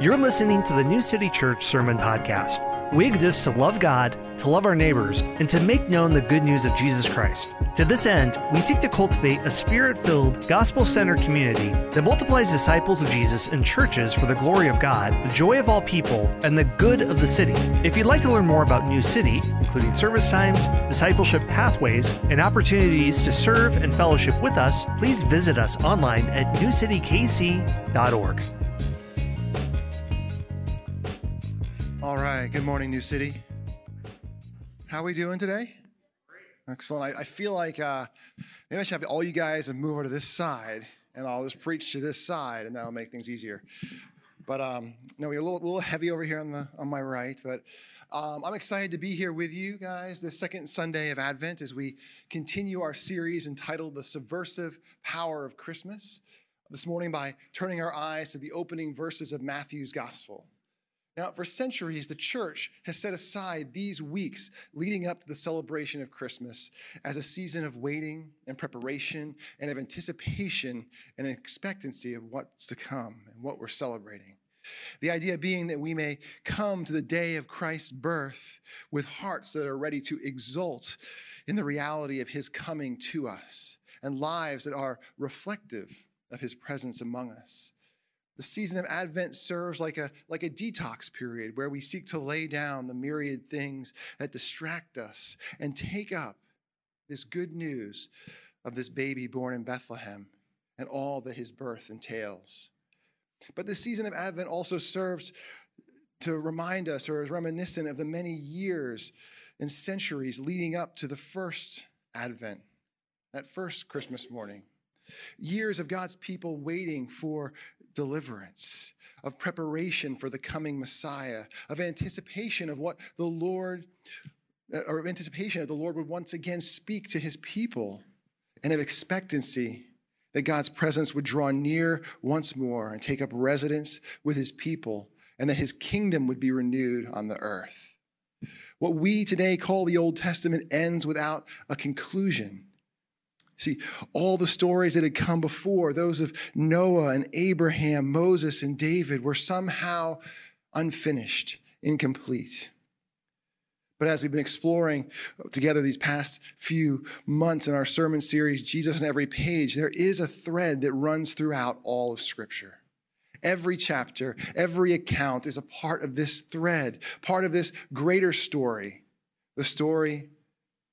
You're listening to the New City Church Sermon Podcast. We exist to love God, to love our neighbors, and to make known the good news of Jesus Christ. To this end, we seek to cultivate a spirit filled, gospel centered community that multiplies disciples of Jesus in churches for the glory of God, the joy of all people, and the good of the city. If you'd like to learn more about New City, including service times, discipleship pathways, and opportunities to serve and fellowship with us, please visit us online at newcitykc.org. Right. Good morning, New City. How are we doing today? Excellent. I, I feel like uh, maybe I should have all you guys and move over to this side, and I'll just preach to this side, and that'll make things easier. But um, no, we're a little, little heavy over here on the on my right, but. Um, I'm excited to be here with you guys the second Sunday of Advent as we continue our series entitled The Subversive Power of Christmas. This morning, by turning our eyes to the opening verses of Matthew's Gospel. Now, for centuries, the church has set aside these weeks leading up to the celebration of Christmas as a season of waiting and preparation and of anticipation and expectancy of what's to come and what we're celebrating. The idea being that we may come to the day of Christ's birth with hearts that are ready to exult in the reality of his coming to us and lives that are reflective of his presence among us. The season of Advent serves like a, like a detox period where we seek to lay down the myriad things that distract us and take up this good news of this baby born in Bethlehem and all that his birth entails. But the season of Advent also serves to remind us or is reminiscent of the many years and centuries leading up to the first Advent, that first Christmas morning. Years of God's people waiting for deliverance, of preparation for the coming Messiah, of anticipation of what the Lord, uh, or of anticipation that the Lord would once again speak to his people, and of expectancy that God's presence would draw near once more and take up residence with his people, and that his kingdom would be renewed on the earth. What we today call the Old Testament ends without a conclusion. See, all the stories that had come before, those of Noah and Abraham, Moses and David, were somehow unfinished, incomplete. But as we've been exploring together these past few months in our sermon series, Jesus on Every Page, there is a thread that runs throughout all of Scripture. Every chapter, every account is a part of this thread, part of this greater story, the story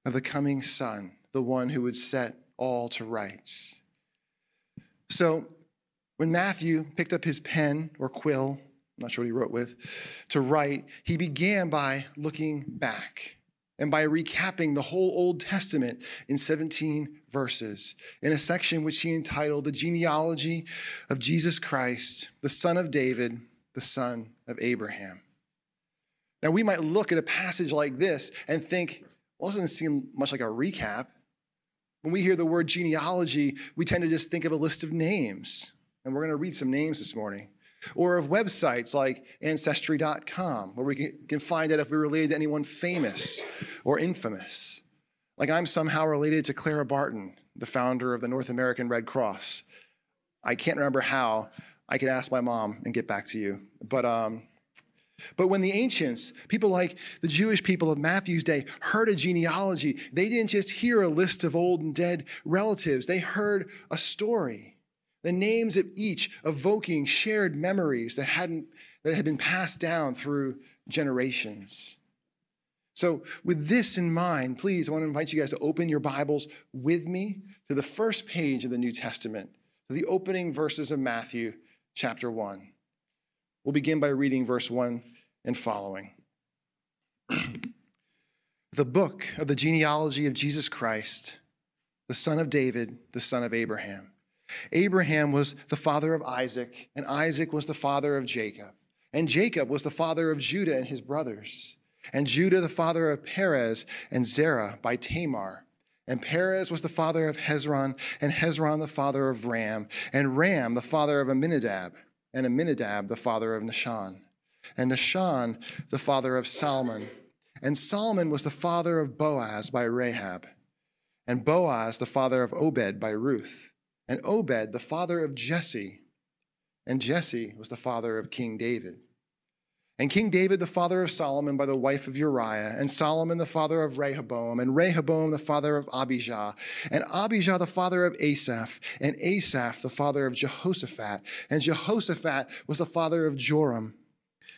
of the coming Son, the one who would set all to rights. So when Matthew picked up his pen or quill, I'm not sure what he wrote with, to write, he began by looking back and by recapping the whole Old Testament in 17 verses in a section which he entitled The Genealogy of Jesus Christ, the Son of David, the Son of Abraham. Now, we might look at a passage like this and think, well, it doesn't seem much like a recap. When we hear the word genealogy, we tend to just think of a list of names. And we're going to read some names this morning. Or of websites like Ancestry.com, where we can find out if we're related to anyone famous or infamous. Like I'm somehow related to Clara Barton, the founder of the North American Red Cross. I can't remember how. I could ask my mom and get back to you. But um, but when the ancients, people like the Jewish people of Matthew's day, heard a genealogy, they didn't just hear a list of old and dead relatives, they heard a story. The names of each evoking shared memories that, hadn't, that had been passed down through generations. So, with this in mind, please, I want to invite you guys to open your Bibles with me to the first page of the New Testament, to the opening verses of Matthew chapter 1. We'll begin by reading verse 1 and following. the book of the genealogy of Jesus Christ, the son of David, the son of Abraham. Abraham was the father of Isaac, and Isaac was the father of Jacob. And Jacob was the father of Judah and his brothers. And Judah the father of Perez and Zerah by Tamar. And Perez was the father of Hezron, and Hezron the father of Ram, and Ram the father of Amminadab and Amminadab the father of Nahshon, and Nahshon the father of Salmon, and Salmon was the father of Boaz by Rahab, and Boaz the father of Obed by Ruth, and Obed the father of Jesse, and Jesse was the father of King David. And King David, the father of Solomon by the wife of Uriah, and Solomon, the father of Rehoboam, and Rehoboam, the father of Abijah, and Abijah, the father of Asaph, and Asaph, the father of Jehoshaphat, and Jehoshaphat was the father of Joram,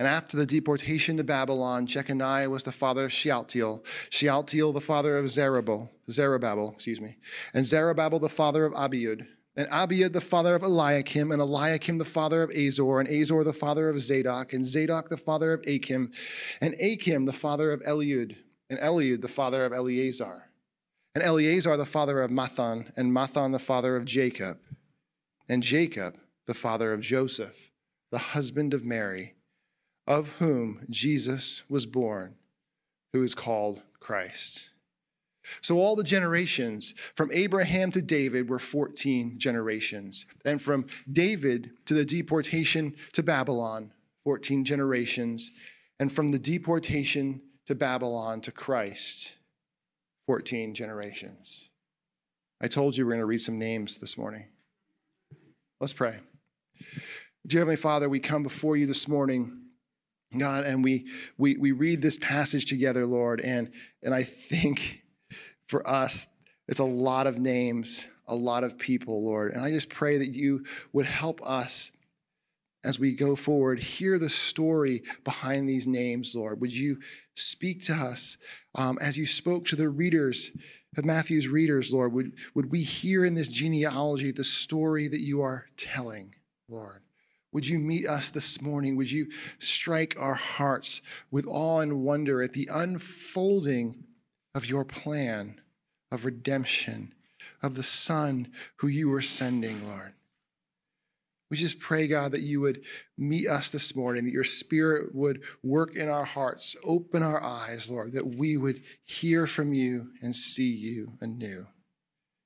And after the deportation to Babylon, Jeconiah was the father of Shealtiel, Shealtiel the father of Zerubbabel, Zerubbabel, excuse me, and Zerubbabel the father of Abiud, and Abiud the father of Eliakim, and Eliakim the father of Azor, and Azor the father of Zadok, and Zadok the father of Achim, and Achim the father of Eliud, and Eliud the father of Eleazar, and Eleazar the father of Matthan, and Matthan the father of Jacob, and Jacob the father of Joseph, the husband of Mary, of whom Jesus was born, who is called Christ. So, all the generations from Abraham to David were 14 generations. And from David to the deportation to Babylon, 14 generations. And from the deportation to Babylon to Christ, 14 generations. I told you we're going to read some names this morning. Let's pray. Dear Heavenly Father, we come before you this morning, God, and we, we, we read this passage together, Lord, and, and I think for us, it's a lot of names, a lot of people, Lord. And I just pray that you would help us as we go forward, hear the story behind these names, Lord. Would you speak to us um, as you spoke to the readers of Matthew's readers, Lord? Would, would we hear in this genealogy the story that you are telling, Lord? Would you meet us this morning? Would you strike our hearts with awe and wonder at the unfolding of your plan of redemption, of the Son who you were sending, Lord? We just pray, God, that you would meet us this morning, that your spirit would work in our hearts, open our eyes, Lord, that we would hear from you and see you anew.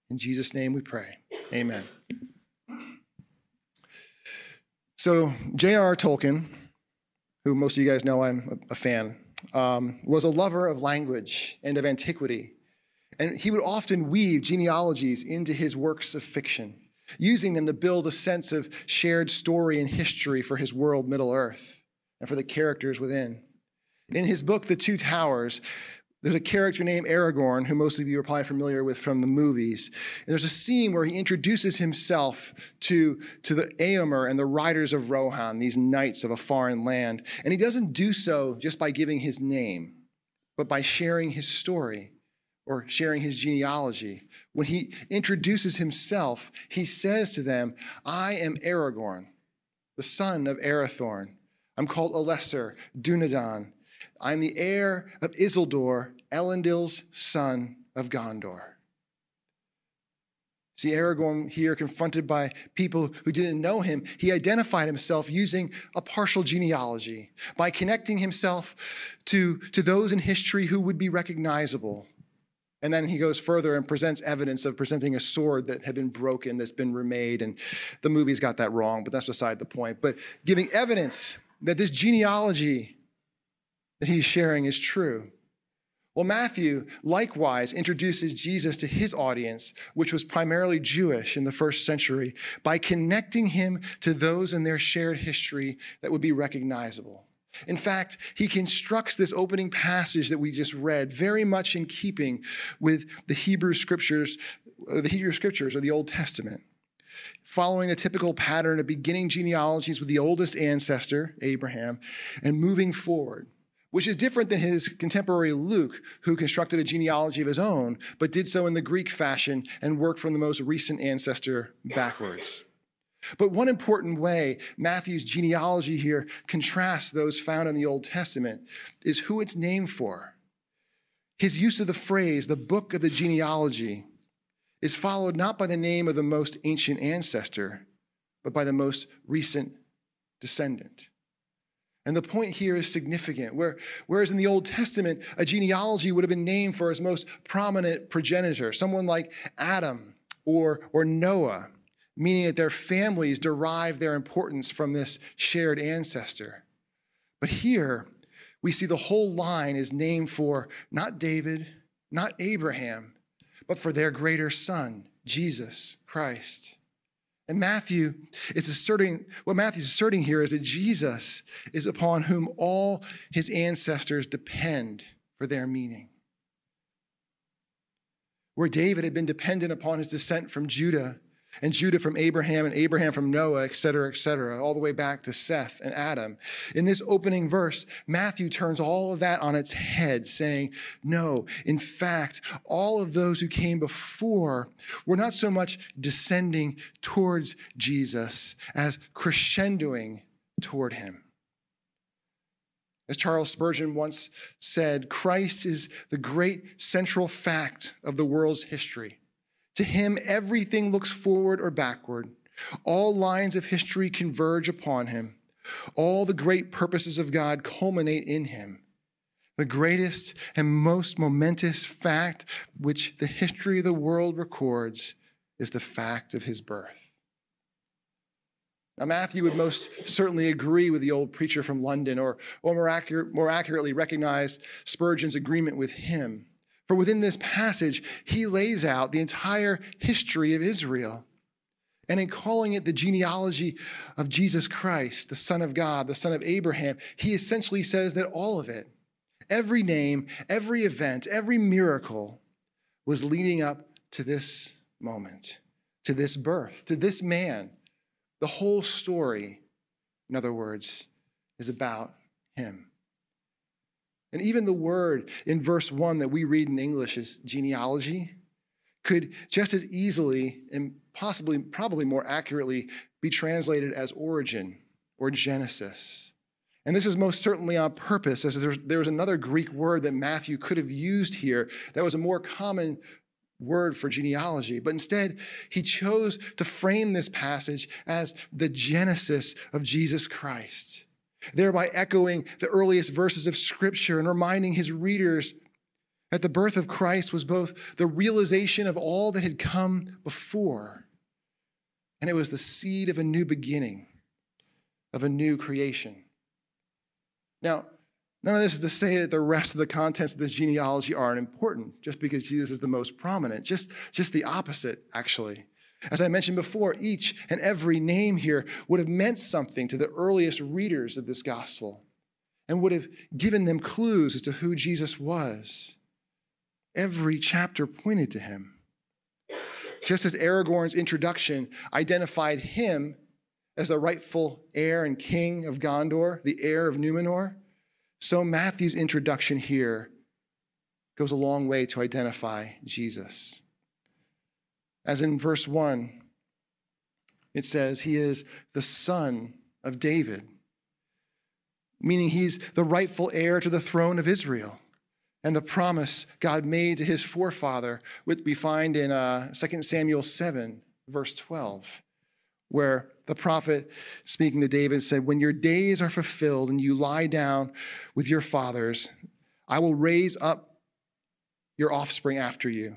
In Jesus' name we pray. Amen. So, J.R.R. Tolkien, who most of you guys know I'm a fan, um, was a lover of language and of antiquity. And he would often weave genealogies into his works of fiction using them to build a sense of shared story and history for his world, Middle Earth, and for the characters within. In his book, The Two Towers, there's a character named Aragorn, who most of you are probably familiar with from the movies. And there's a scene where he introduces himself to, to the Eomer and the riders of Rohan, these knights of a foreign land. And he doesn't do so just by giving his name, but by sharing his story or sharing his genealogy. When he introduces himself, he says to them, I am Aragorn, the son of Arathorn. I'm called Elessar, Dunedain. I'm the heir of Isildur, Elendil's son of Gondor. See, Aragorn here, confronted by people who didn't know him, he identified himself using a partial genealogy by connecting himself to, to those in history who would be recognizable and then he goes further and presents evidence of presenting a sword that had been broken, that's been remade. And the movie's got that wrong, but that's beside the point. But giving evidence that this genealogy that he's sharing is true. Well, Matthew likewise introduces Jesus to his audience, which was primarily Jewish in the first century, by connecting him to those in their shared history that would be recognizable. In fact, he constructs this opening passage that we just read very much in keeping with the Hebrew scriptures, uh, the Hebrew scriptures or the Old Testament. Following the typical pattern of beginning genealogies with the oldest ancestor, Abraham, and moving forward, which is different than his contemporary Luke, who constructed a genealogy of his own, but did so in the Greek fashion and worked from the most recent ancestor backwards. But one important way Matthew's genealogy here contrasts those found in the Old Testament is who it's named for. His use of the phrase, the book of the genealogy, is followed not by the name of the most ancient ancestor, but by the most recent descendant. And the point here is significant. Where, whereas in the Old Testament, a genealogy would have been named for its most prominent progenitor, someone like Adam or, or Noah, meaning that their families derive their importance from this shared ancestor. But here, we see the whole line is named for not David, not Abraham, but for their greater son, Jesus Christ. And Matthew is asserting, what Matthew's asserting here is that Jesus is upon whom all his ancestors depend for their meaning. Where David had been dependent upon his descent from Judah, and Judah from Abraham, and Abraham from Noah, et cetera, et cetera, all the way back to Seth and Adam. In this opening verse, Matthew turns all of that on its head, saying, No, in fact, all of those who came before were not so much descending towards Jesus as crescendoing toward him. As Charles Spurgeon once said, Christ is the great central fact of the world's history. To him, everything looks forward or backward. All lines of history converge upon him. All the great purposes of God culminate in him. The greatest and most momentous fact which the history of the world records is the fact of his birth. Now, Matthew would most certainly agree with the old preacher from London, or, or more, accurate, more accurately, recognize Spurgeon's agreement with him. For within this passage, he lays out the entire history of Israel. And in calling it the genealogy of Jesus Christ, the Son of God, the Son of Abraham, he essentially says that all of it, every name, every event, every miracle, was leading up to this moment, to this birth, to this man. The whole story, in other words, is about him. And even the word in verse one that we read in English as genealogy could just as easily and possibly, probably more accurately, be translated as origin or Genesis. And this is most certainly on purpose, as there was another Greek word that Matthew could have used here that was a more common word for genealogy. But instead, he chose to frame this passage as the genesis of Jesus Christ thereby echoing the earliest verses of Scripture and reminding his readers that the birth of Christ was both the realization of all that had come before, and it was the seed of a new beginning, of a new creation. Now, none of this is to say that the rest of the contents of this genealogy aren't important, just because Jesus is the most prominent. Just, just the opposite, actually. As I mentioned before, each and every name here would have meant something to the earliest readers of this gospel and would have given them clues as to who Jesus was. Every chapter pointed to him. Just as Aragorn's introduction identified him as the rightful heir and king of Gondor, the heir of Numenor, so Matthew's introduction here goes a long way to identify Jesus. As in verse 1, it says, He is the son of David, meaning he's the rightful heir to the throne of Israel. And the promise God made to his forefather, which we find in uh, 2 Samuel 7, verse 12, where the prophet speaking to David said, When your days are fulfilled and you lie down with your fathers, I will raise up your offspring after you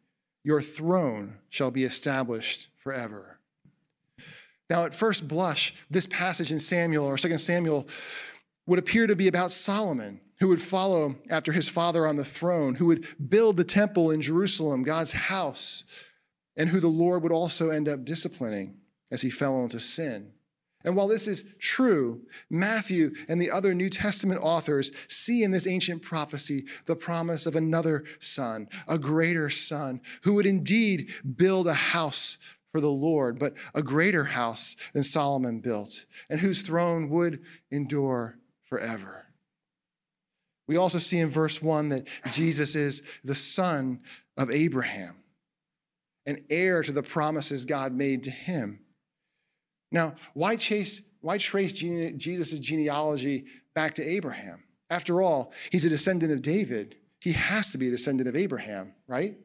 Your throne shall be established forever. Now, at first blush, this passage in Samuel or 2 Samuel would appear to be about Solomon, who would follow after his father on the throne, who would build the temple in Jerusalem, God's house, and who the Lord would also end up disciplining as he fell into sin. And while this is true, Matthew and the other New Testament authors see in this ancient prophecy the promise of another son, a greater son, who would indeed build a house for the Lord, but a greater house than Solomon built, and whose throne would endure forever. We also see in verse 1 that Jesus is the son of Abraham, an heir to the promises God made to him. Now, why chase why trace Jesus' genealogy back to Abraham? After all, he's a descendant of David. He has to be a descendant of Abraham, right?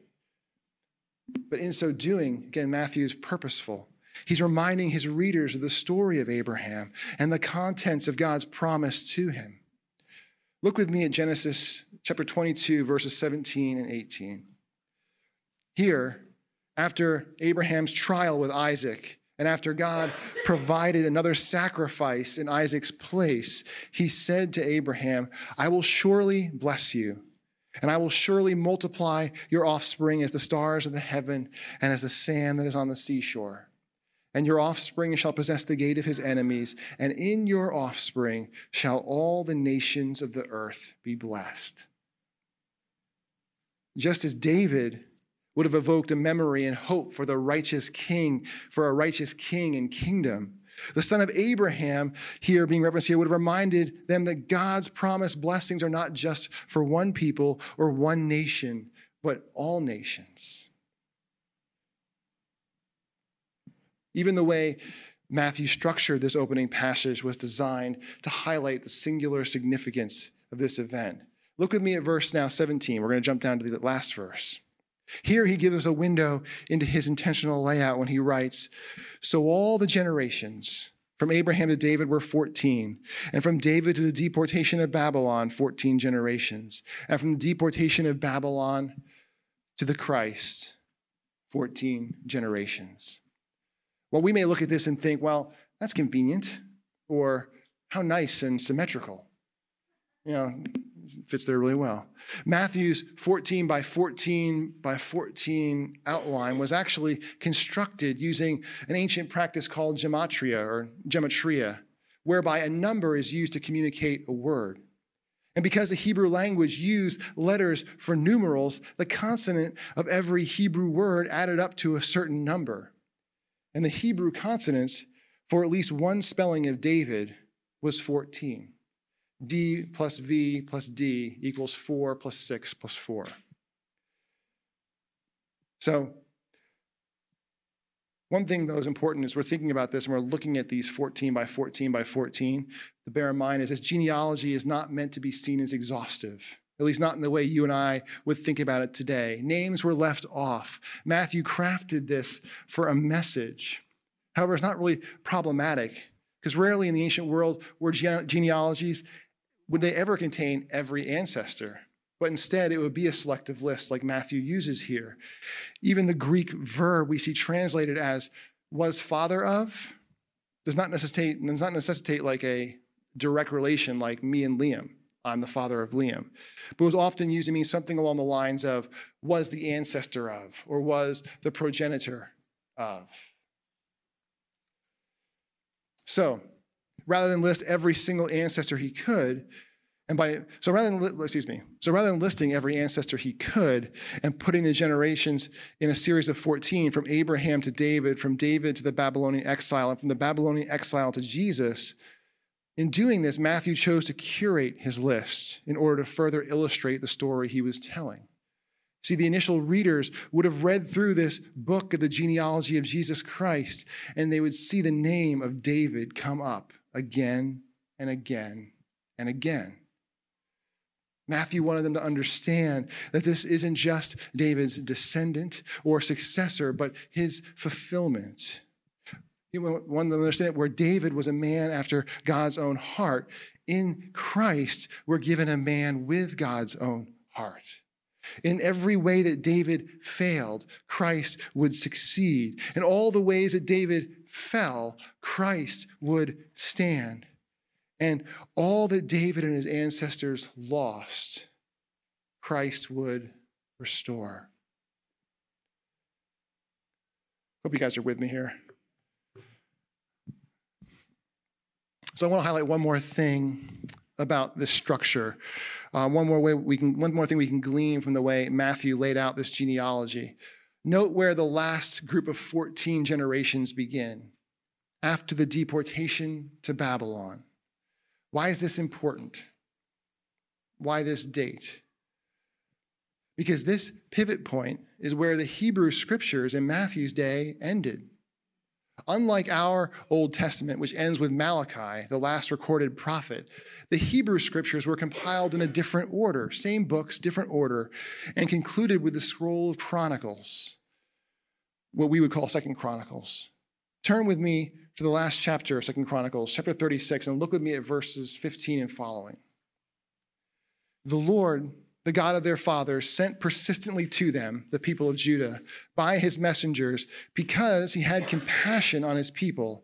But in so doing, again, Matthew is purposeful. He's reminding his readers of the story of Abraham and the contents of God's promise to him. Look with me at Genesis chapter 22, verses 17 and 18. Here, after Abraham's trial with Isaac, and after God provided another sacrifice in Isaac's place, he said to Abraham, I will surely bless you, and I will surely multiply your offspring as the stars of the heaven and as the sand that is on the seashore. And your offspring shall possess the gate of his enemies, and in your offspring shall all the nations of the earth be blessed. Just as David would have evoked a memory and hope for the righteous king, for a righteous king and kingdom. The son of Abraham, here being referenced here, would have reminded them that God's promised blessings are not just for one people or one nation, but all nations. Even the way Matthew structured this opening passage was designed to highlight the singular significance of this event. Look with me at verse now 17. We're going to jump down to the last verse. Here he gives us a window into his intentional layout when he writes So all the generations from Abraham to David were 14, and from David to the deportation of Babylon, 14 generations, and from the deportation of Babylon to the Christ, 14 generations. Well, we may look at this and think, well, that's convenient, or how nice and symmetrical. You know, fits there really well. Matthew's 14 by 14 by 14 outline was actually constructed using an ancient practice called gematria or gematria, whereby a number is used to communicate a word. And because the Hebrew language used letters for numerals, the consonant of every Hebrew word added up to a certain number. And the Hebrew consonants for at least one spelling of David was 14. D plus V plus D equals 4 plus 6 plus 4. So, one thing that is important is we're thinking about this and we're looking at these 14 by 14 by 14. To bear in mind is this genealogy is not meant to be seen as exhaustive, at least not in the way you and I would think about it today. Names were left off. Matthew crafted this for a message. However, it's not really problematic because rarely in the ancient world were genealogies would they ever contain every ancestor? But instead, it would be a selective list like Matthew uses here. Even the Greek verb we see translated as was father of does not necessitate, does not necessitate like a direct relation like me and Liam. I'm the father of Liam. But was often used to mean something along the lines of was the ancestor of or was the progenitor of. So, rather than list every single ancestor he could. And by so rather than excuse me, so rather than listing every ancestor he could and putting the generations in a series of 14 from Abraham to David, from David to the Babylonian exile, and from the Babylonian exile to Jesus, in doing this, Matthew chose to curate his list in order to further illustrate the story he was telling. See, the initial readers would have read through this book of the genealogy of Jesus Christ, and they would see the name of David come up again and again and again. Matthew wanted them to understand that this isn't just David's descendant or successor, but his fulfillment. He wanted them to understand where David was a man after God's own heart. In Christ, we're given a man with God's own heart. In every way that David failed, Christ would succeed. In all the ways that David fell, Christ would stand. And all that David and his ancestors lost, Christ would restore. Hope you guys are with me here. So I want to highlight one more thing about this structure. Uh, one more way we can, one more thing we can glean from the way Matthew laid out this genealogy. Note where the last group of 14 generations begin after the deportation to Babylon. Why is this important? Why this date? Because this pivot point is where the Hebrew scriptures in Matthew's day ended. Unlike our Old Testament, which ends with Malachi, the last recorded prophet, the Hebrew scriptures were compiled in a different order, same books, different order, and concluded with the scroll of Chronicles, what we would call Second Chronicles. Turn with me to the last chapter of Second Chronicles, chapter 36, and look with me at verses 15 and following. The Lord the God of their fathers, sent persistently to them, the people of Judah, by his messengers, because he had compassion on his people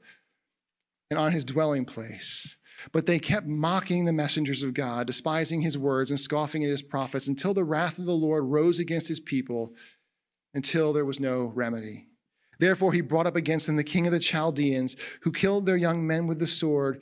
and on his dwelling place. But they kept mocking the messengers of God, despising his words and scoffing at his prophets, until the wrath of the Lord rose against his people, until there was no remedy. Therefore, he brought up against them the king of the Chaldeans, who killed their young men with the sword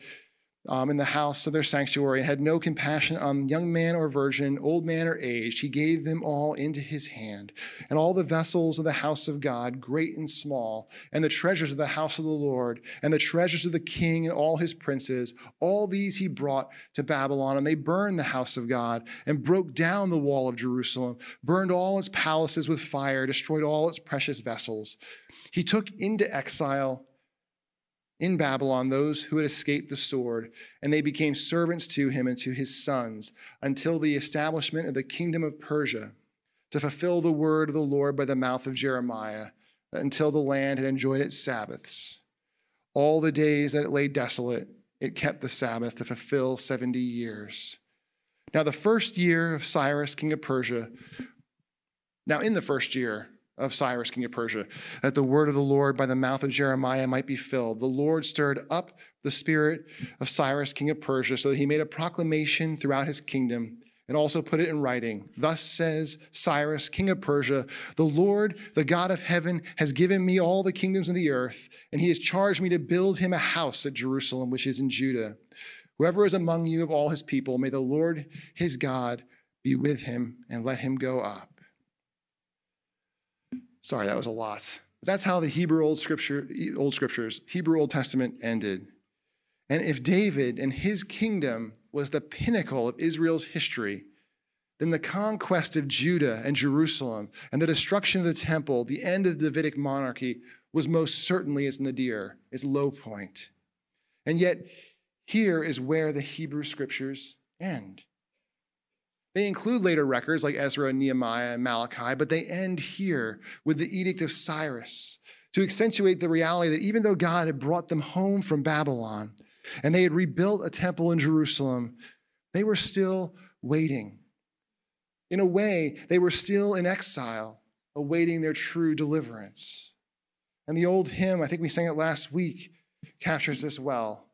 um, in the house of their sanctuary and had no compassion on young man or virgin, old man or aged. He gave them all into his hand, and all the vessels of the house of God, great and small, and the treasures of the house of the Lord, and the treasures of the king and all his princes. All these he brought to Babylon, and they burned the house of God and broke down the wall of Jerusalem, burned all its palaces with fire, destroyed all its precious vessels. He took into exile in Babylon those who had escaped the sword, and they became servants to him and to his sons until the establishment of the kingdom of Persia, to fulfill the word of the Lord by the mouth of Jeremiah, until the land had enjoyed its Sabbaths. All the days that it lay desolate, it kept the Sabbath to fulfill 70 years. Now, the first year of Cyrus, king of Persia, now in the first year, of Cyrus, king of Persia, that the word of the Lord by the mouth of Jeremiah might be filled. The Lord stirred up the spirit of Cyrus, king of Persia, so that he made a proclamation throughout his kingdom and also put it in writing. Thus says Cyrus, king of Persia, the Lord, the God of heaven, has given me all the kingdoms of the earth, and he has charged me to build him a house at Jerusalem, which is in Judah. Whoever is among you of all his people, may the Lord his God be with him and let him go up. Sorry, that was a lot. But that's how the Hebrew Old Scripture, Old Scriptures, Hebrew Old Testament ended. And if David and his kingdom was the pinnacle of Israel's history, then the conquest of Judah and Jerusalem and the destruction of the temple, the end of the Davidic monarchy, was most certainly its nadir, its low point. And yet, here is where the Hebrew scriptures end. They include later records like Ezra and Nehemiah and Malachi, but they end here with the Edict of Cyrus to accentuate the reality that even though God had brought them home from Babylon and they had rebuilt a temple in Jerusalem, they were still waiting. In a way, they were still in exile, awaiting their true deliverance. And the old hymn, I think we sang it last week, captures this well.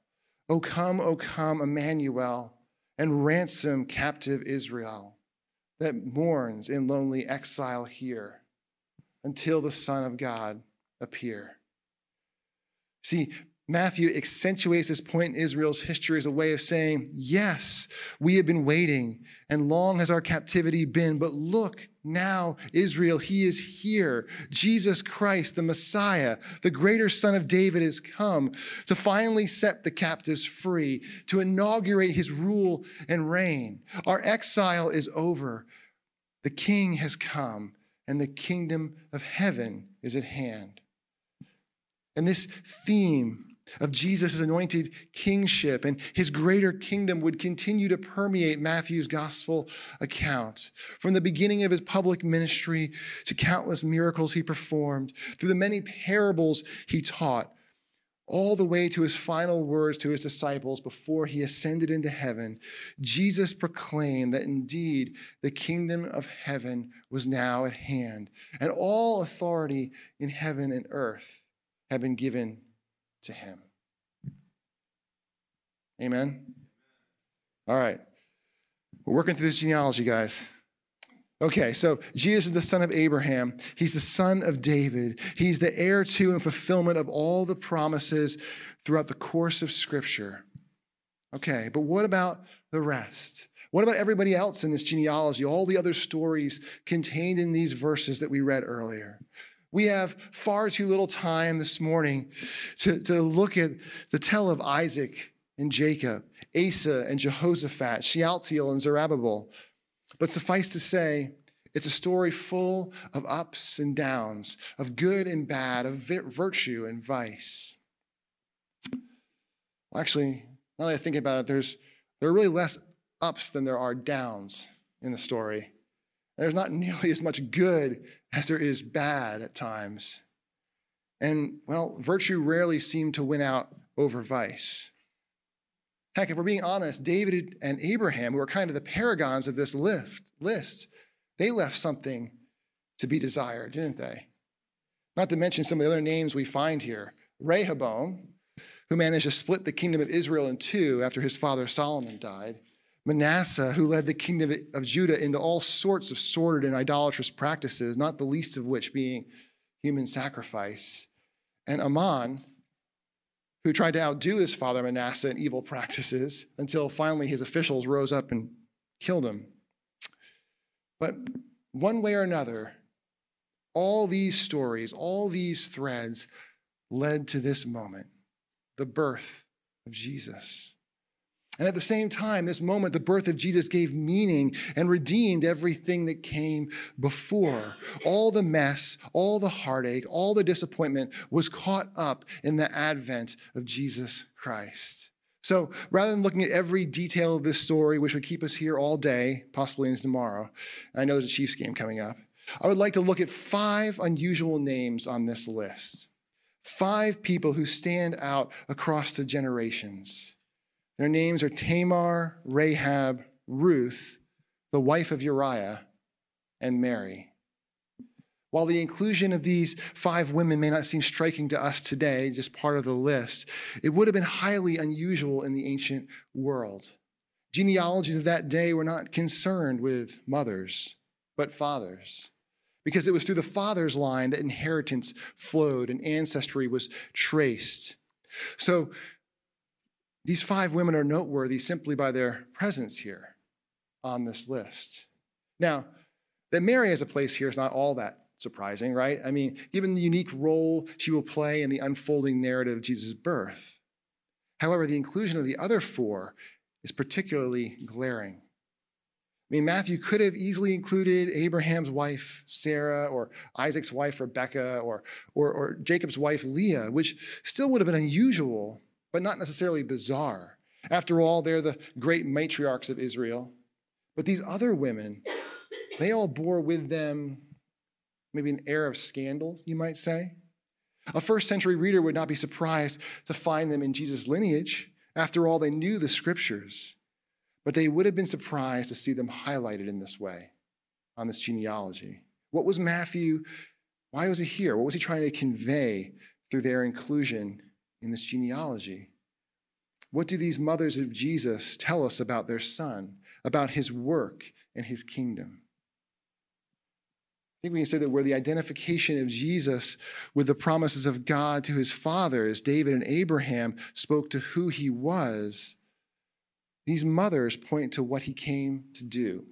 O come, O come, Emmanuel and ransom captive Israel that mourns in lonely exile here until the Son of God appear. See, Matthew accentuates this point in Israel's history as a way of saying, Yes, we have been waiting, and long has our captivity been, but look now, Israel, he is here. Jesus Christ, the Messiah, the greater Son of David, has come to finally set the captives free, to inaugurate his rule and reign. Our exile is over. The King has come, and the kingdom of heaven is at hand. And this theme of Jesus' anointed kingship and his greater kingdom would continue to permeate Matthew's gospel account. From the beginning of his public ministry to countless miracles he performed, through the many parables he taught, all the way to his final words to his disciples before he ascended into heaven, Jesus proclaimed that indeed the kingdom of heaven was now at hand, and all authority in heaven and earth had been given to him. Amen? All right. We're working through this genealogy, guys. Okay, so Jesus is the son of Abraham. He's the son of David. He's the heir to and fulfillment of all the promises throughout the course of Scripture. Okay, but what about the rest? What about everybody else in this genealogy, all the other stories contained in these verses that we read earlier? We have far too little time this morning to, to look at the tale of Isaac and Jacob, Asa and Jehoshaphat, Shealtiel and Zerubbabel. But suffice to say, it's a story full of ups and downs, of good and bad, of virtue and vice. Well, actually, now that I think about it, there's, there are really less ups than there are downs in the story. There's not nearly as much good as there is bad at times. And, well, virtue rarely seemed to win out over vice. Heck, if we're being honest, David and Abraham, who are kind of the paragons of this list, they left something to be desired, didn't they? Not to mention some of the other names we find here. Rehoboam, who managed to split the kingdom of Israel in two after his father Solomon died. Manasseh, who led the kingdom of Judah into all sorts of sordid and idolatrous practices, not the least of which being human sacrifice. And Amon, who tried to outdo his father Manasseh in evil practices until finally his officials rose up and killed him. But one way or another, all these stories, all these threads led to this moment the birth of Jesus. And at the same time, this moment, the birth of Jesus gave meaning and redeemed everything that came before. All the mess, all the heartache, all the disappointment was caught up in the advent of Jesus Christ. So rather than looking at every detail of this story, which would keep us here all day, possibly into tomorrow, I know there's a Chiefs game coming up, I would like to look at five unusual names on this list. Five people who stand out across the generations. Their names are Tamar, Rahab, Ruth, the wife of Uriah, and Mary. While the inclusion of these five women may not seem striking to us today, just part of the list, it would have been highly unusual in the ancient world. Genealogies of that day were not concerned with mothers, but fathers, because it was through the father's line that inheritance flowed and ancestry was traced. So these five women are noteworthy simply by their presence here on this list. Now, that Mary has a place here is not all that surprising, right? I mean, given the unique role she will play in the unfolding narrative of Jesus' birth. However, the inclusion of the other four is particularly glaring. I mean, Matthew could have easily included Abraham's wife, Sarah, or Isaac's wife, Rebecca, or, or, or Jacob's wife, Leah, which still would have been unusual but not necessarily bizarre. After all, they're the great matriarchs of Israel. But these other women, they all bore with them maybe an air of scandal, you might say. A first century reader would not be surprised to find them in Jesus' lineage. After all, they knew the scriptures, but they would have been surprised to see them highlighted in this way on this genealogy. What was Matthew? Why was he here? What was he trying to convey through their inclusion in this genealogy. What do these mothers of Jesus tell us about their son, about his work and his kingdom? I think we can say that where the identification of Jesus with the promises of God to his fathers, David and Abraham, spoke to who he was, these mothers point to what he came to do.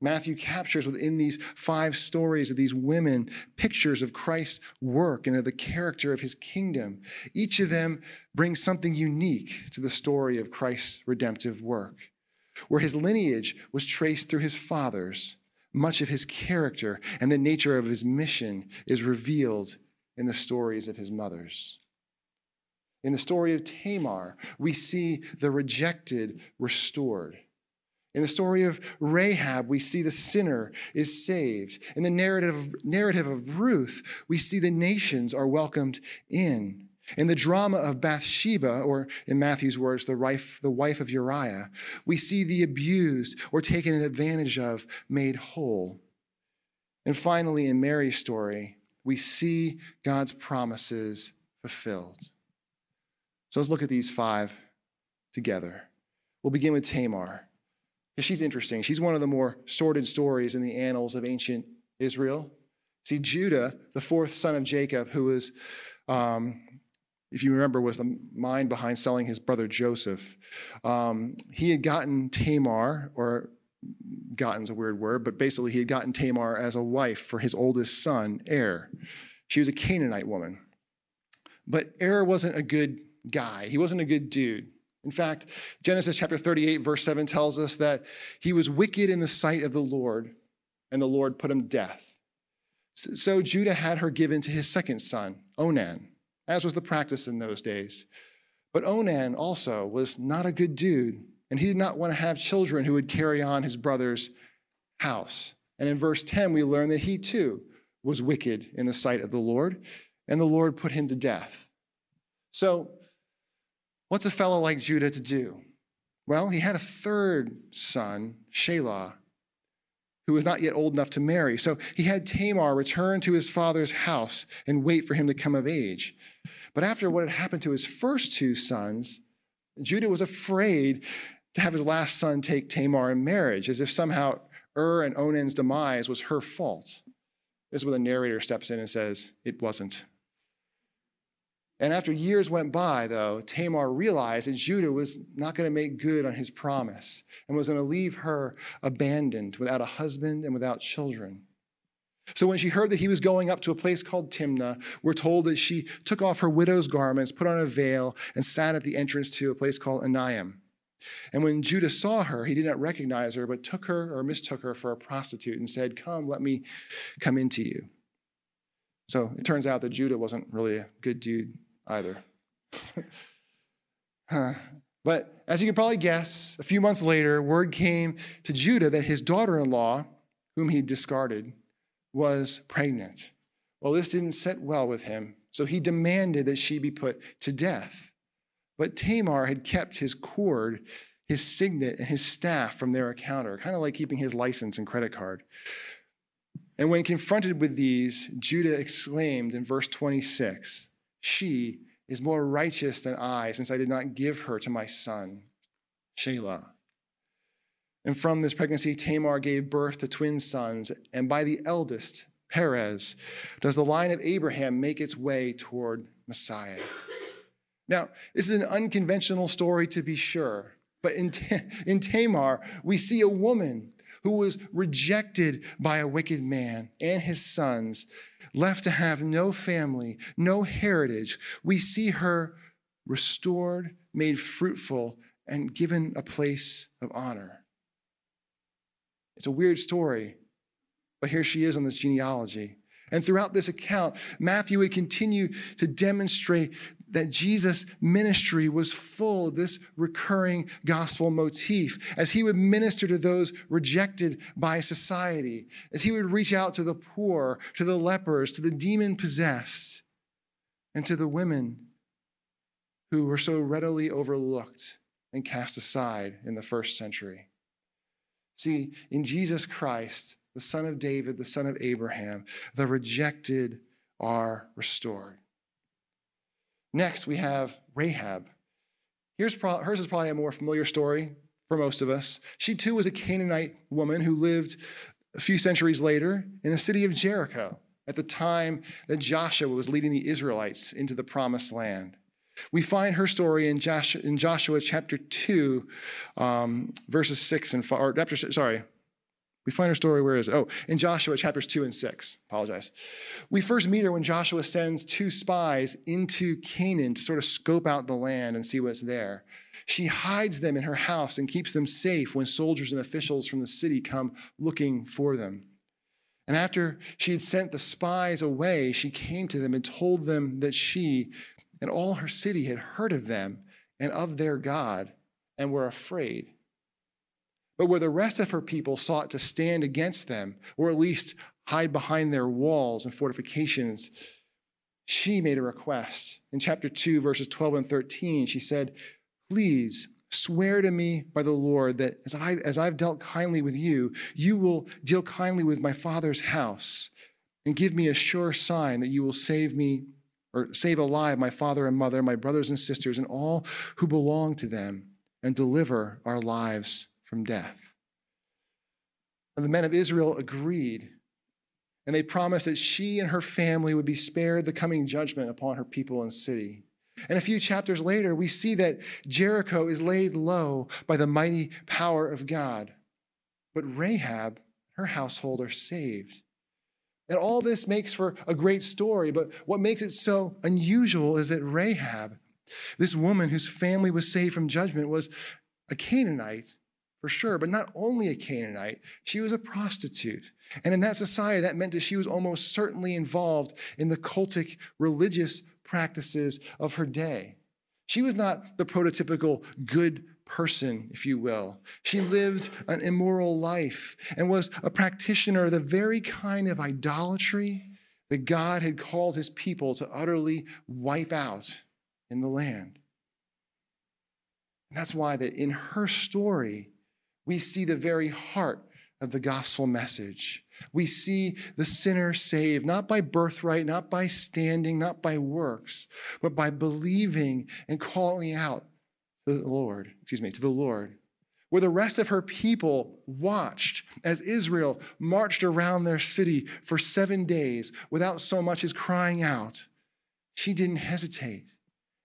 Matthew captures within these five stories of these women pictures of Christ's work and of the character of his kingdom. Each of them brings something unique to the story of Christ's redemptive work. Where his lineage was traced through his fathers, much of his character and the nature of his mission is revealed in the stories of his mothers. In the story of Tamar, we see the rejected restored. In the story of Rahab, we see the sinner is saved. In the narrative, narrative of Ruth, we see the nations are welcomed in. In the drama of Bathsheba, or in Matthew's words, the wife, the wife of Uriah, we see the abused or taken advantage of made whole. And finally, in Mary's story, we see God's promises fulfilled. So let's look at these five together. We'll begin with Tamar because she's interesting. She's one of the more sordid stories in the annals of ancient Israel. See, Judah, the fourth son of Jacob, who was, um, if you remember, was the mind behind selling his brother Joseph. Um, he had gotten Tamar, or gotten's a weird word, but basically he had gotten Tamar as a wife for his oldest son, Er. She was a Canaanite woman. But Er wasn't a good guy. He wasn't a good dude. In fact, Genesis chapter 38, verse 7 tells us that he was wicked in the sight of the Lord, and the Lord put him to death. So Judah had her given to his second son, Onan, as was the practice in those days. But Onan also was not a good dude, and he did not want to have children who would carry on his brother's house. And in verse 10, we learn that he too was wicked in the sight of the Lord, and the Lord put him to death. So What's a fellow like Judah to do? Well, he had a third son, Shelah, who was not yet old enough to marry. So he had Tamar return to his father's house and wait for him to come of age. But after what had happened to his first two sons, Judah was afraid to have his last son take Tamar in marriage, as if somehow Ur and Onan's demise was her fault. This is where the narrator steps in and says, It wasn't. And after years went by, though, Tamar realized that Judah was not going to make good on his promise and was going to leave her abandoned without a husband and without children. So when she heard that he was going up to a place called Timnah, we're told that she took off her widow's garments, put on a veil, and sat at the entrance to a place called Enaim. And when Judah saw her, he did not recognize her, but took her or mistook her for a prostitute and said, Come, let me come into you. So it turns out that Judah wasn't really a good dude either. huh. But as you can probably guess, a few months later, word came to Judah that his daughter in law, whom he discarded, was pregnant. Well, this didn't sit well with him, so he demanded that she be put to death. But Tamar had kept his cord, his signet, and his staff from their encounter, kind of like keeping his license and credit card. And when confronted with these, Judah exclaimed in verse 26 she is more righteous than I, since I did not give her to my son, Shelah. And from this pregnancy, Tamar gave birth to twin sons, and by the eldest, Perez, does the line of Abraham make its way toward Messiah. Now, this is an unconventional story to be sure, but in, in Tamar, we see a woman who was rejected by a wicked man and his sons, left to have no family, no heritage, we see her restored, made fruitful, and given a place of honor. It's a weird story, but here she is on this genealogy. And throughout this account, Matthew would continue to demonstrate that Jesus' ministry was full of this recurring gospel motif as he would minister to those rejected by society, as he would reach out to the poor, to the lepers, to the demon possessed, and to the women who were so readily overlooked and cast aside in the first century. See, in Jesus Christ, the son of David, the son of Abraham, the rejected are restored. Next, we have Rahab. Here's pro- hers is probably a more familiar story for most of us. She too was a Canaanite woman who lived a few centuries later in the city of Jericho at the time that Joshua was leading the Israelites into the promised land. We find her story in Joshua, in Joshua chapter 2, um, verses 6 and 5, or chapter, sorry, we find her story, where is it? Oh, in Joshua chapters 2 and 6. Apologize. We first meet her when Joshua sends two spies into Canaan to sort of scope out the land and see what's there. She hides them in her house and keeps them safe when soldiers and officials from the city come looking for them. And after she had sent the spies away, she came to them and told them that she and all her city had heard of them and of their God and were afraid. But where the rest of her people sought to stand against them, or at least hide behind their walls and fortifications, she made a request. In chapter 2, verses 12 and 13, she said, Please swear to me by the Lord that as, I, as I've dealt kindly with you, you will deal kindly with my father's house and give me a sure sign that you will save me or save alive my father and mother, my brothers and sisters, and all who belong to them, and deliver our lives from death. And the men of Israel agreed, and they promised that she and her family would be spared the coming judgment upon her people and city. And a few chapters later, we see that Jericho is laid low by the mighty power of God. But Rahab, her household are saved. And all this makes for a great story, but what makes it so unusual is that Rahab This woman whose family was saved from judgment was a Canaanite for sure, but not only a Canaanite, she was a prostitute. And in that society, that meant that she was almost certainly involved in the cultic religious practices of her day. She was not the prototypical good person, if you will. She lived an immoral life and was a practitioner of the very kind of idolatry that God had called his people to utterly wipe out in the land. And that's why that in her story, we see the very heart of the gospel message. We see the sinner saved, not by birthright, not by standing, not by works, but by believing and calling out to the Lord, excuse me, to the Lord. Where the rest of her people watched as Israel marched around their city for seven days without so much as crying out, she didn't hesitate.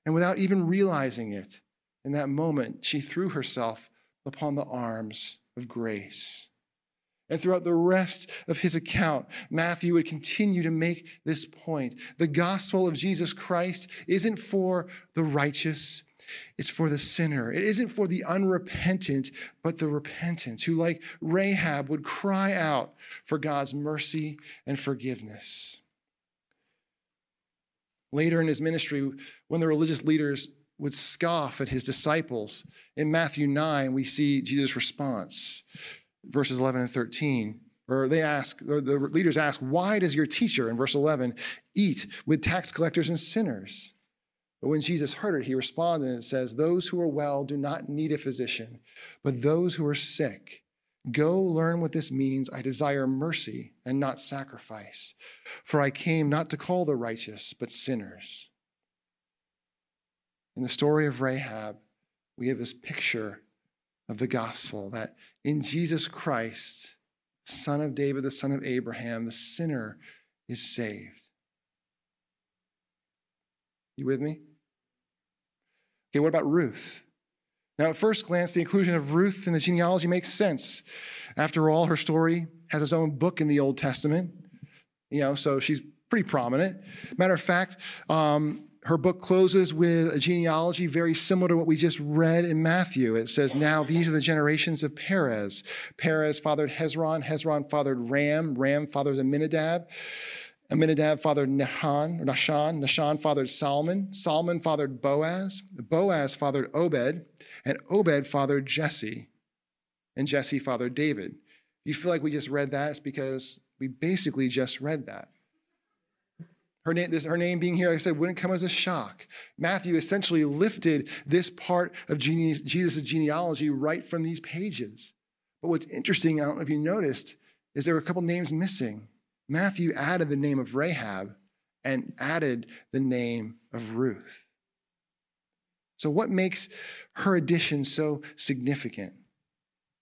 And without even realizing it, in that moment, she threw herself upon the arms of grace. And throughout the rest of his account, Matthew would continue to make this point. The gospel of Jesus Christ isn't for the righteous, it's for the sinner. It isn't for the unrepentant, but the repentant who, like Rahab, would cry out for God's mercy and forgiveness. Later in his ministry, when the religious leaders would scoff at his disciples, in Matthew 9, we see Jesus' response, verses 11 and 13. Or they ask, or the leaders ask, why does your teacher, in verse 11, eat with tax collectors and sinners? But when Jesus heard it, he responded and says, Those who are well do not need a physician, but those who are sick. Go learn what this means. I desire mercy and not sacrifice. For I came not to call the righteous, but sinners. In the story of Rahab, we have this picture of the gospel that in Jesus Christ, son of David, the son of Abraham, the sinner is saved. You with me? Okay, what about Ruth? Now, at first glance, the inclusion of Ruth in the genealogy makes sense. After all, her story has its own book in the Old Testament, you know, so she's pretty prominent. Matter of fact, um, her book closes with a genealogy very similar to what we just read in Matthew. It says, Now these are the generations of Perez. Perez fathered Hezron. Hezron fathered Ram. Ram fathered Amminadab. Amminadab fathered Nahan, or Nahshon. Nahshon fathered Solomon. Solomon fathered Boaz. Boaz fathered Obed. And Obed fathered Jesse. And Jesse fathered David. You feel like we just read that? It's because we basically just read that. Her name, this, her name being here, like I said, wouldn't come as a shock. Matthew essentially lifted this part of Jesus' genealogy right from these pages. But what's interesting, I don't know if you noticed, is there were a couple names missing. Matthew added the name of Rahab and added the name of Ruth. So, what makes her addition so significant?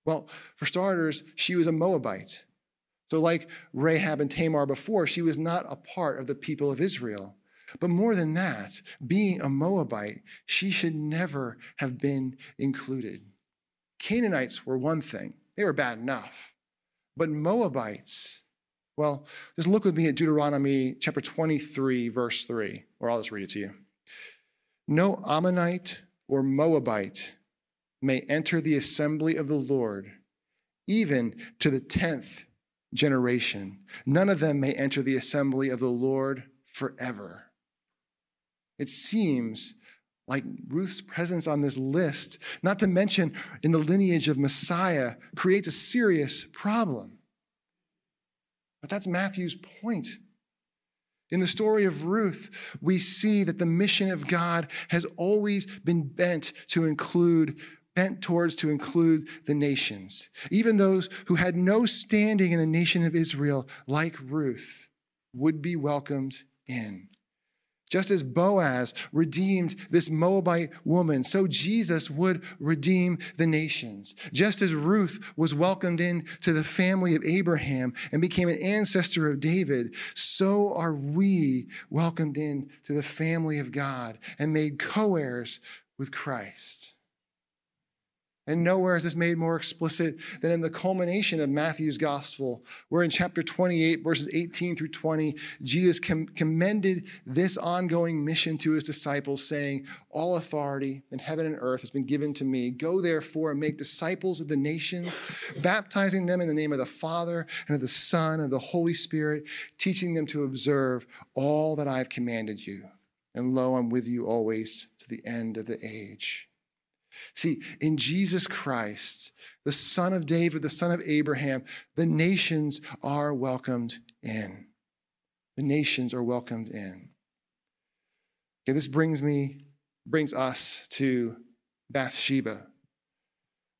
Well, for starters, she was a Moabite. So, like Rahab and Tamar before, she was not a part of the people of Israel. But more than that, being a Moabite, she should never have been included. Canaanites were one thing, they were bad enough. But Moabites, well, just look with me at Deuteronomy chapter 23, verse 3, or I'll just read it to you. No Ammonite or Moabite may enter the assembly of the Lord, even to the tenth generation. None of them may enter the assembly of the Lord forever. It seems like Ruth's presence on this list, not to mention in the lineage of Messiah, creates a serious problem. But that's Matthew's point. In the story of Ruth, we see that the mission of God has always been bent to include bent towards to include the nations, even those who had no standing in the nation of Israel, like Ruth, would be welcomed in. Just as Boaz redeemed this Moabite woman, so Jesus would redeem the nations. Just as Ruth was welcomed into the family of Abraham and became an ancestor of David, so are we welcomed in to the family of God and made co heirs with Christ. And nowhere is this made more explicit than in the culmination of Matthew's gospel, where in chapter 28, verses 18 through 20, Jesus com- commended this ongoing mission to his disciples, saying, All authority in heaven and earth has been given to me. Go therefore and make disciples of the nations, baptizing them in the name of the Father and of the Son and of the Holy Spirit, teaching them to observe all that I have commanded you. And lo, I'm with you always to the end of the age. See, in Jesus Christ, the son of David, the son of Abraham, the nations are welcomed in. The nations are welcomed in. Okay, this brings me, brings us to Bathsheba.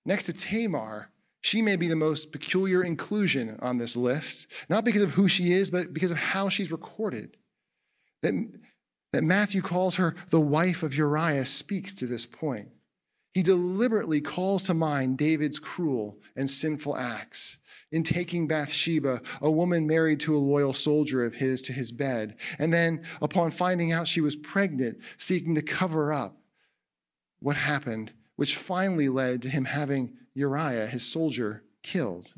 Next to Tamar, she may be the most peculiar inclusion on this list, not because of who she is, but because of how she's recorded. That, that Matthew calls her the wife of Uriah speaks to this point. He deliberately calls to mind David's cruel and sinful acts in taking Bathsheba, a woman married to a loyal soldier of his, to his bed, and then, upon finding out she was pregnant, seeking to cover up what happened, which finally led to him having Uriah, his soldier, killed.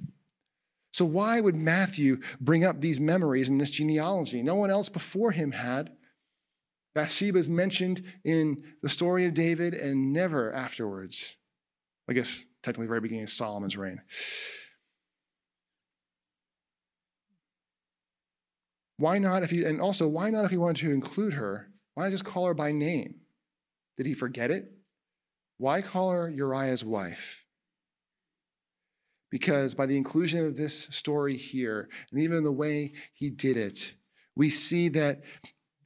So, why would Matthew bring up these memories in this genealogy? No one else before him had. Bathsheba is mentioned in the story of David and never afterwards. I guess technically, very beginning of Solomon's reign. Why not if he, and also, why not if he wanted to include her? Why not just call her by name? Did he forget it? Why call her Uriah's wife? Because by the inclusion of this story here, and even the way he did it, we see that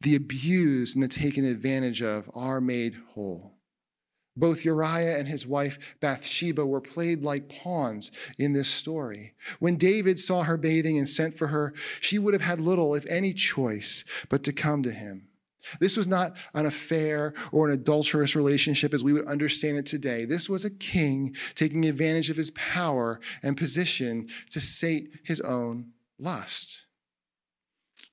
the abused and the taken advantage of are made whole. Both Uriah and his wife Bathsheba were played like pawns in this story. When David saw her bathing and sent for her, she would have had little, if any, choice but to come to him. This was not an affair or an adulterous relationship as we would understand it today. This was a king taking advantage of his power and position to sate his own lust.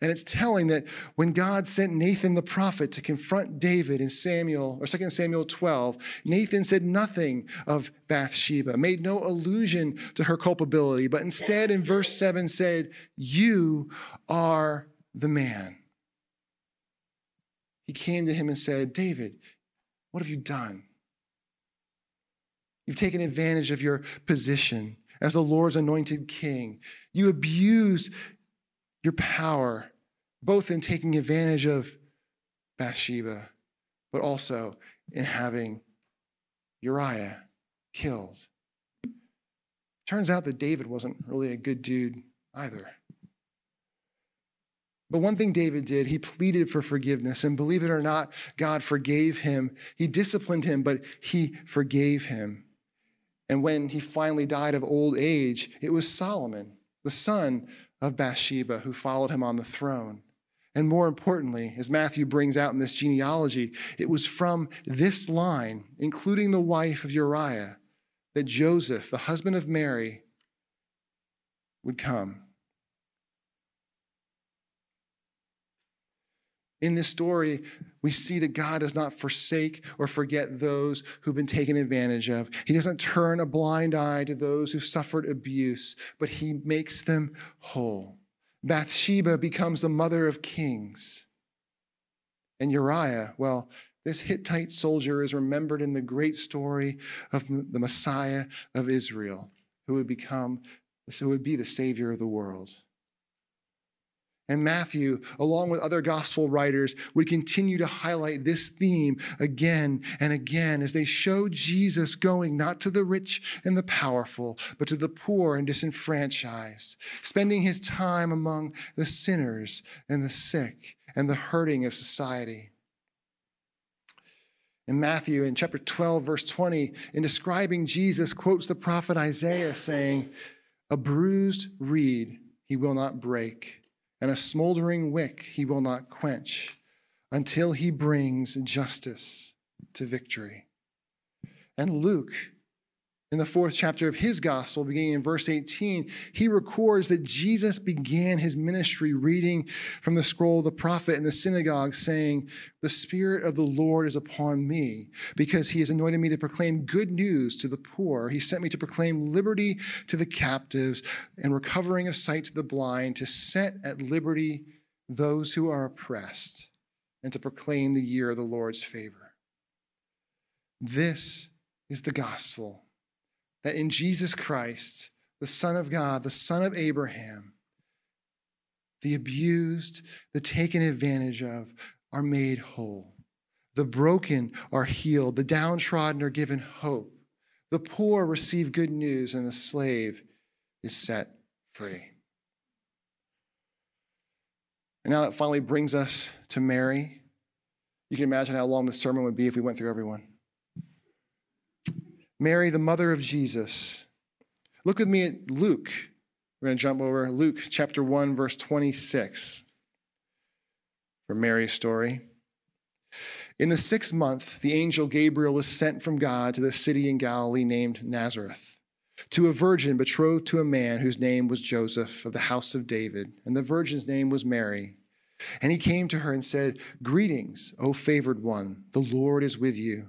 And it's telling that when God sent Nathan the prophet to confront David in Samuel or 2 Samuel 12, Nathan said nothing of Bathsheba, made no allusion to her culpability, but instead in verse 7 said, You are the man. He came to him and said, David, what have you done? You've taken advantage of your position as the Lord's anointed king. You abuse your power, both in taking advantage of Bathsheba, but also in having Uriah killed. Turns out that David wasn't really a good dude either. But one thing David did, he pleaded for forgiveness. And believe it or not, God forgave him. He disciplined him, but he forgave him. And when he finally died of old age, it was Solomon, the son of Bathsheba who followed him on the throne. And more importantly, as Matthew brings out in this genealogy, it was from this line, including the wife of Uriah, that Joseph, the husband of Mary, would come. In this story, we see that God does not forsake or forget those who've been taken advantage of. He doesn't turn a blind eye to those who've suffered abuse, but he makes them whole. Bathsheba becomes the mother of kings. And Uriah, well, this Hittite soldier is remembered in the great story of the Messiah of Israel, who would become, who would be the Savior of the world. And Matthew, along with other gospel writers, would continue to highlight this theme again and again as they show Jesus going not to the rich and the powerful, but to the poor and disenfranchised, spending his time among the sinners and the sick and the hurting of society. In Matthew, in chapter 12, verse 20, in describing Jesus, quotes the prophet Isaiah saying, A bruised reed he will not break and a smoldering wick he will not quench until he brings justice to victory. And Luke, in the fourth chapter of his gospel, beginning in verse 18, he records that Jesus began his ministry reading from the scroll of the prophet in the synagogue, saying, The Spirit of the Lord is upon me, because he has anointed me to proclaim good news to the poor. He sent me to proclaim liberty to the captives and recovering of sight to the blind, to set at liberty those who are oppressed, and to proclaim the year of the Lord's favor. This is the gospel that in Jesus Christ, the Son of God, the Son of Abraham, the abused, the taken advantage of are made whole. The broken are healed. The downtrodden are given hope. The poor receive good news, and the slave is set free. And now that finally brings us to Mary. You can imagine how long the sermon would be if we went through everyone. Mary, the mother of Jesus. Look with me at Luke. We're going to jump over Luke chapter 1, verse 26 for Mary's story. In the sixth month, the angel Gabriel was sent from God to the city in Galilee named Nazareth, to a virgin betrothed to a man whose name was Joseph of the house of David, and the virgin's name was Mary. And he came to her and said, Greetings, O favored one, the Lord is with you.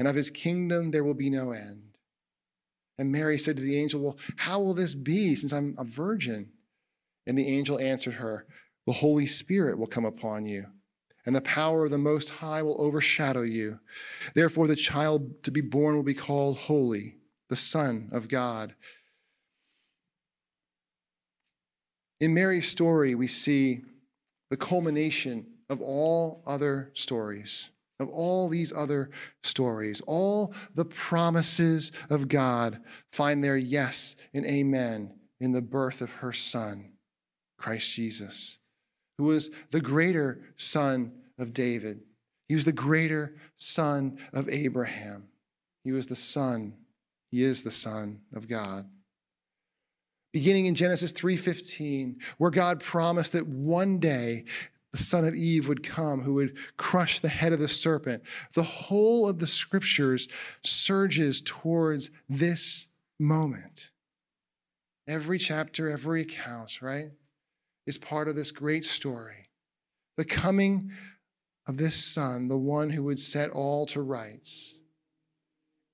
and of his kingdom there will be no end. And Mary said to the angel, Well, how will this be since I'm a virgin? And the angel answered her, The Holy Spirit will come upon you, and the power of the Most High will overshadow you. Therefore, the child to be born will be called Holy, the Son of God. In Mary's story, we see the culmination of all other stories of all these other stories. All the promises of God find their yes and amen in the birth of her son, Christ Jesus, who was the greater son of David. He was the greater son of Abraham. He was the son, he is the son of God. Beginning in Genesis 3:15, where God promised that one day the son of Eve would come, who would crush the head of the serpent. The whole of the scriptures surges towards this moment. Every chapter, every account, right, is part of this great story. The coming of this son, the one who would set all to rights.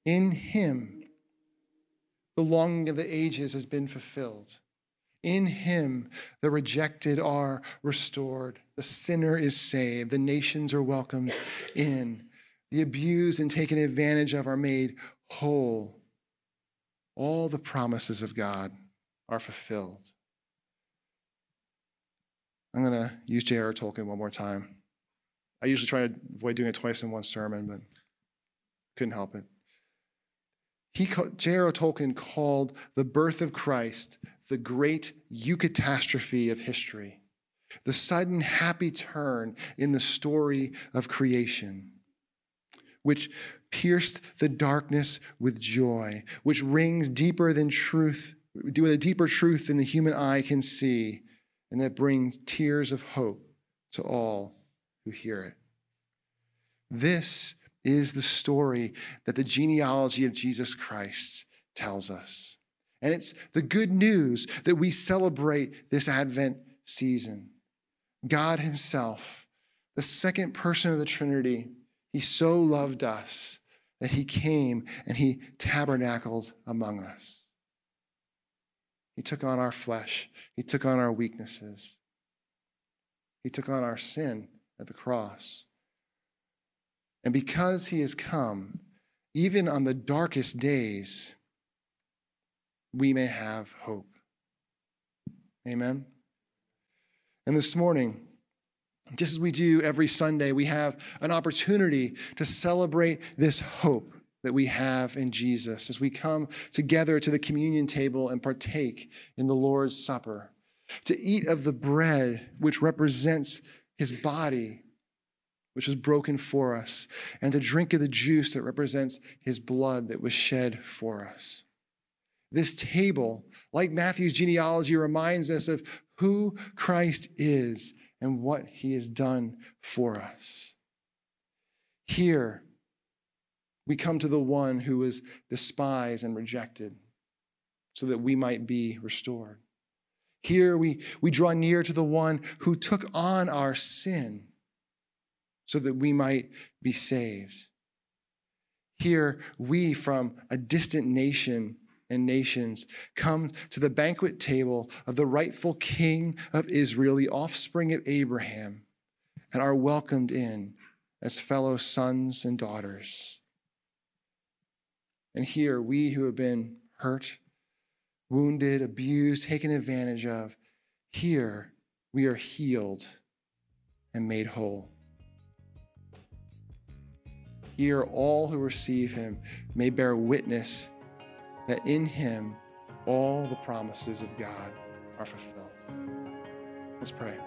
In him, the longing of the ages has been fulfilled. In him, the rejected are restored. The sinner is saved. The nations are welcomed in. The abused and taken advantage of are made whole. All the promises of God are fulfilled. I'm going to use J.R.R. Tolkien one more time. I usually try to avoid doing it twice in one sermon, but couldn't help it. He, J.R.R. Tolkien called the birth of Christ the great eucatastrophe of history, the sudden happy turn in the story of creation, which pierced the darkness with joy, which rings deeper than truth, with a deeper truth than the human eye can see, and that brings tears of hope to all who hear it. This is the story that the genealogy of Jesus Christ tells us. And it's the good news that we celebrate this Advent season. God Himself, the second person of the Trinity, He so loved us that He came and He tabernacled among us. He took on our flesh, He took on our weaknesses, He took on our sin at the cross. And because He has come, even on the darkest days, we may have hope. Amen. And this morning, just as we do every Sunday, we have an opportunity to celebrate this hope that we have in Jesus as we come together to the communion table and partake in the Lord's Supper, to eat of the bread which represents his body, which was broken for us, and to drink of the juice that represents his blood that was shed for us. This table, like Matthew's genealogy, reminds us of who Christ is and what he has done for us. Here, we come to the one who was despised and rejected so that we might be restored. Here, we, we draw near to the one who took on our sin so that we might be saved. Here, we from a distant nation and nations come to the banquet table of the rightful king of Israel, the offspring of Abraham, and are welcomed in as fellow sons and daughters. And here, we who have been hurt, wounded, abused, taken advantage of, here we are healed and made whole. Here, all who receive him may bear witness that in him all the promises of God are fulfilled. Let's pray.